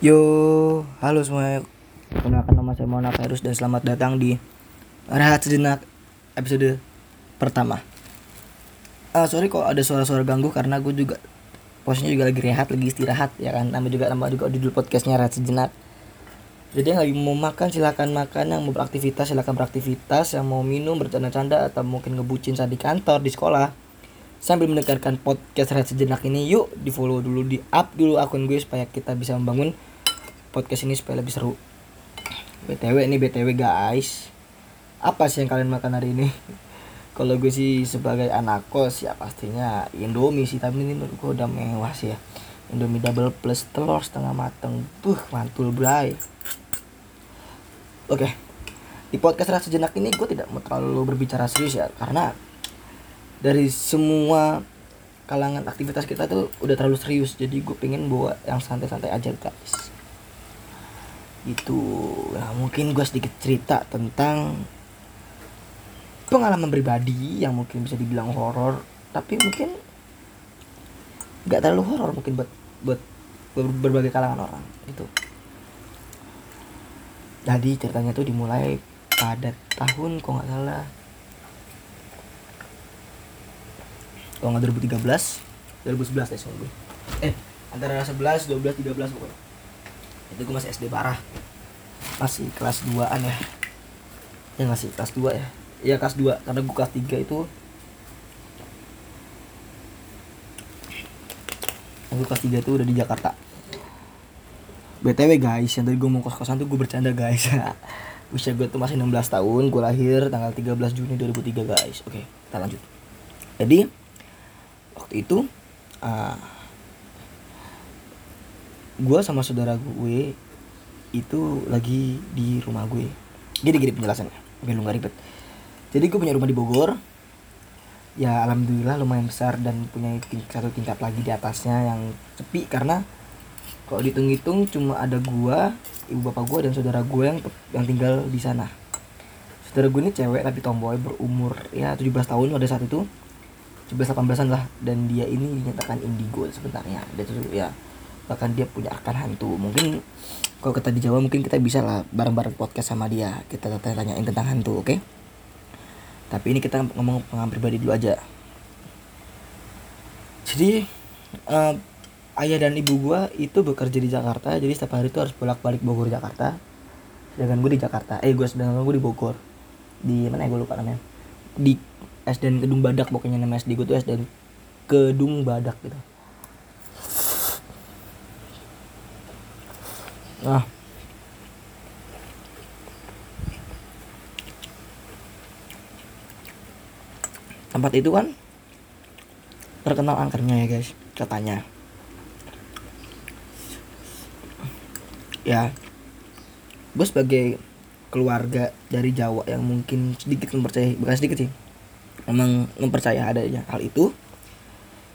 Yo, halo semuanya. Perkenalkan nama saya Mona Virus dan selamat datang di Rehat Sejenak episode pertama. Ah, sorry kok ada suara-suara ganggu karena gue juga posisinya juga lagi rehat, lagi istirahat ya kan. Nama juga nama juga judul podcastnya Rehat Sejenak. Jadi yang lagi mau makan silakan makan, yang mau beraktivitas silakan beraktivitas, yang mau minum bercanda-canda atau mungkin ngebucin saat di kantor, di sekolah. Sambil mendengarkan podcast Rehat Sejenak ini, yuk di follow dulu, di up dulu akun gue supaya kita bisa membangun podcast ini supaya lebih seru. BTW ini BTW guys. Apa sih yang kalian makan hari ini? Kalau gue sih sebagai anak kos ya pastinya Indomie sih tapi ini menurut gue udah mewah sih ya. Indomie double plus telur setengah mateng. Tuh mantul bray. Oke. Di podcast rasa sejenak ini gue tidak mau terlalu berbicara serius ya karena dari semua kalangan aktivitas kita tuh udah terlalu serius jadi gue pengen bawa yang santai-santai aja guys itu nah mungkin gue sedikit cerita tentang pengalaman pribadi yang mungkin bisa dibilang horor tapi mungkin nggak terlalu horor mungkin buat buat ber- berbagai kalangan orang itu jadi ceritanya tuh dimulai pada tahun kok nggak salah kalau nggak 2013 2011 deh gue eh antara 11 12 13 pokoknya itu gue masih SD parah. Masih kelas 2an ya. Ya masih kelas 2 ya? Iya kelas 2 karena gue kelas 3 itu gue kelas 3 itu udah di Jakarta. BTW guys, yang tadi gue mau kos-kosan tuh gue bercanda guys. Usia gue tuh masih 16 tahun, gue lahir tanggal 13 Juni 2003 guys. Oke, kita lanjut. Jadi, waktu itu uh, gue sama saudara gue itu lagi di rumah gue. Gini-gini penjelasannya biar lu gak ribet. Jadi gue punya rumah di Bogor. Ya alhamdulillah lumayan besar dan punya ting- satu tingkat lagi di atasnya yang sepi karena kalau dihitung-hitung cuma ada gua ibu bapak gua dan saudara gue yang yang tinggal di sana. Saudara gue ini cewek tapi tomboy berumur ya 17 tahun pada saat itu. 17 18an lah. Dan dia ini dinyatakan indigo sebenarnya. Dia tuh ya bahkan dia punya akan hantu. Mungkin kalau kita di Jawa mungkin kita bisa lah bareng-bareng podcast sama dia. Kita tanya-tanyain tentang hantu oke? Tapi ini kita ngomong pengalaman pribadi dulu aja. Jadi eh, ayah dan ibu gua itu bekerja di Jakarta. Jadi setiap hari itu harus bolak-balik Bogor Jakarta. Sedangkan gue di Jakarta. Eh gue sedangkan gue di Bogor. Di mana ya? Gue lupa namanya. Di SDN Kedung Badak pokoknya nama SD gue tuh SDN Kedung Badak gitu nah tempat itu kan terkenal angkernya ya guys katanya. Ya. Gue sebagai keluarga dari Jawa yang mungkin sedikit mempercayai bukan sedikit sih emang mempercaya adanya hal itu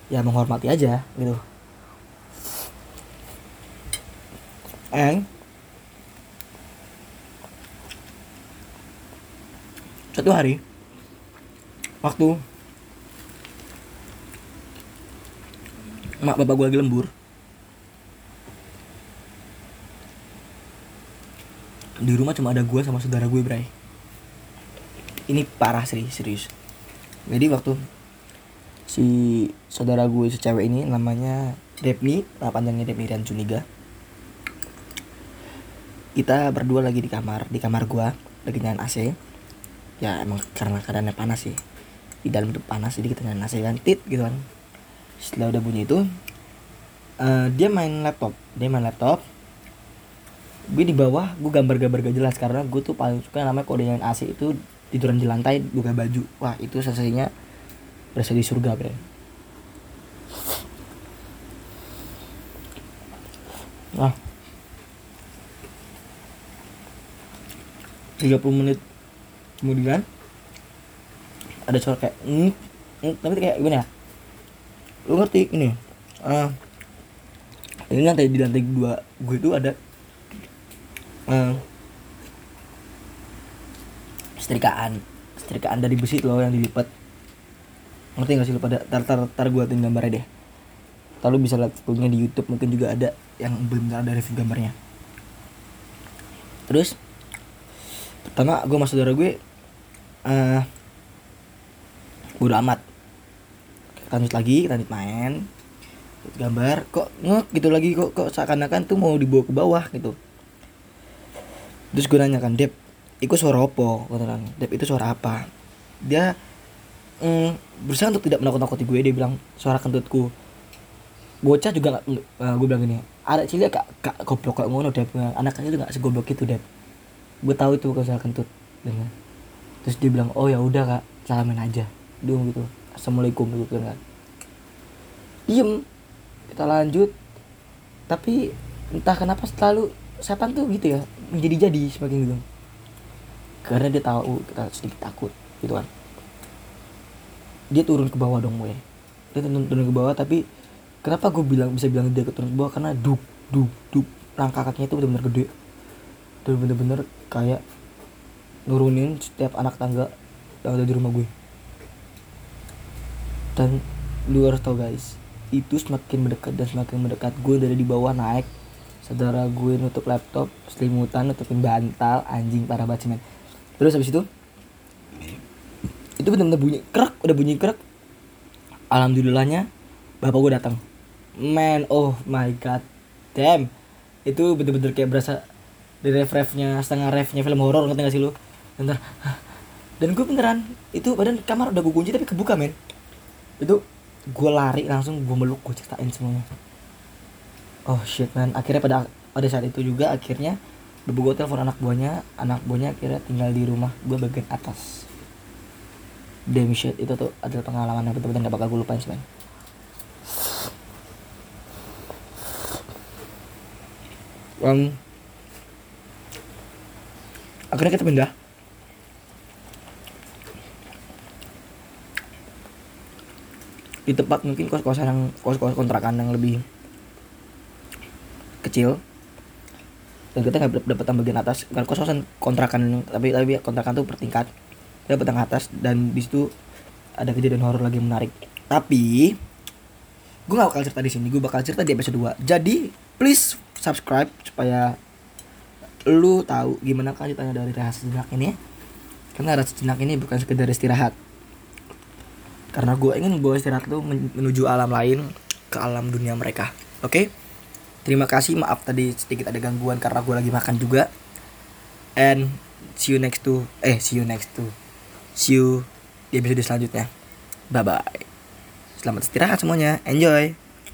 ya menghormati aja gitu and? Satu hari. Waktu. Mak bapak gue lagi lembur. Di rumah cuma ada gue sama saudara gue bray. Ini parah sih serius. Jadi waktu si saudara gue si cewek ini namanya Depni nama panjangnya Depni dan Cuniga kita berdua lagi di kamar di kamar gua lagi nyalain AC ya emang karena keadaannya panas sih. Di dalam itu panas jadi kita nyalain AC kan tit gitu kan. Setelah udah bunyi itu eh, dia main laptop. Dia main laptop. Gue di bawah gue gambar-gambar gak jelas karena gue tuh paling suka yang namanya dia nyalain AC itu tiduran di lantai buka baju. Wah itu sensasinya berasa di surga bre. Nah 30 menit kemudian ada suara kayak mm, mm, tapi kayak gimana ya? Lu ngerti? Ini ah ini lantai di lantai dua gue itu ada eh, setrikaan setrikaan dari besi itu loh yang dilipat. Ngerti gak sih lu pada? Tar tar tar gue gambarnya deh. Atau lu bisa lihat fotonya di YouTube mungkin juga ada yang benar ada review gambarnya. Terus pertama gue sama saudara gue uh, udah amat. Lanjut lagi lanjut main gambar. Kok ngek gitu lagi kok kok seakan-akan tuh mau dibawa ke bawah gitu. Terus gue nanya kan Dep itu suara apa? Kata kan Dep itu suara apa? Dia mm, berusaha untuk tidak menakut-nakuti gue dia bilang suara kentutku. Bocah juga gak, uh, gue bilang gini ada cilik kak kak goblok kak ngono Dep. Anak kecil juga segoblok itu Dep gue tahu itu bukan suara kentut dengan terus dia bilang oh ya udah kak salamin aja. Dong gitu assalamualaikum gitu kan diem kita lanjut. Tapi entah kenapa selalu setan tuh gitu ya menjadi jadi semakin gitu. Karena dia tahu kita sedikit takut gitu kan. Dia turun ke bawah dong gue dia turun, turun ke bawah tapi kenapa gue bilang bisa bilang dia turun ke bawah? Karena duk duk duk. Langkah kakinya itu benar-benar gede tuh bener-bener kayak nurunin setiap anak tangga yang ada di rumah gue. Dan luar tau guys itu semakin mendekat dan semakin mendekat gue dari di bawah naik. Saudara gue nutup laptop selimutan nutupin bantal anjing para banget terus habis itu itu benar-benar bunyi kerak udah bunyi kerak alhamdulillahnya bapak gue datang. Man oh my god damn. Itu bener-bener kayak berasa di ref refnya setengah refnya film horor ngerti gak sih lu? Bentar. Dan gue beneran itu badan kamar udah gue kunci tapi kebuka men. Itu gue lari langsung gue meluk gue ceritain semuanya. Oh shit man. Akhirnya pada pada saat itu juga akhirnya Bebu gue telepon anak buahnya anak buahnya akhirnya tinggal di rumah gue bagian atas. Damn shit itu tuh adalah pengalaman yang betul-betul gak bakal gue lupain man um, akhirnya kita pindah. Di tempat mungkin kos-kosan yang kos-kos kontrakan yang lebih kecil. Dan kita nggak dapat bagian atas. Kan kos-kosan kontrakan. Tapi tapi kontrakan tuh bertingkat dapat yang atas dan di situ ada kejadian horor lagi menarik. Tapi gue gak bakal cerita di sini. Gue bakal cerita di episode 2 jadi please subscribe supaya lu tahu gimana ditanya dari rahasia jenak ini ya? Karena rahasia jenak ini bukan sekedar istirahat. Karena gue ingin bawa istirahat lu menuju alam lain ke alam dunia mereka. Oke? Okay? terima kasih maaf tadi sedikit ada gangguan karena gue lagi makan juga. And see you next to eh see you next to see you di episode selanjutnya. Bye bye selamat istirahat semuanya. Enjoy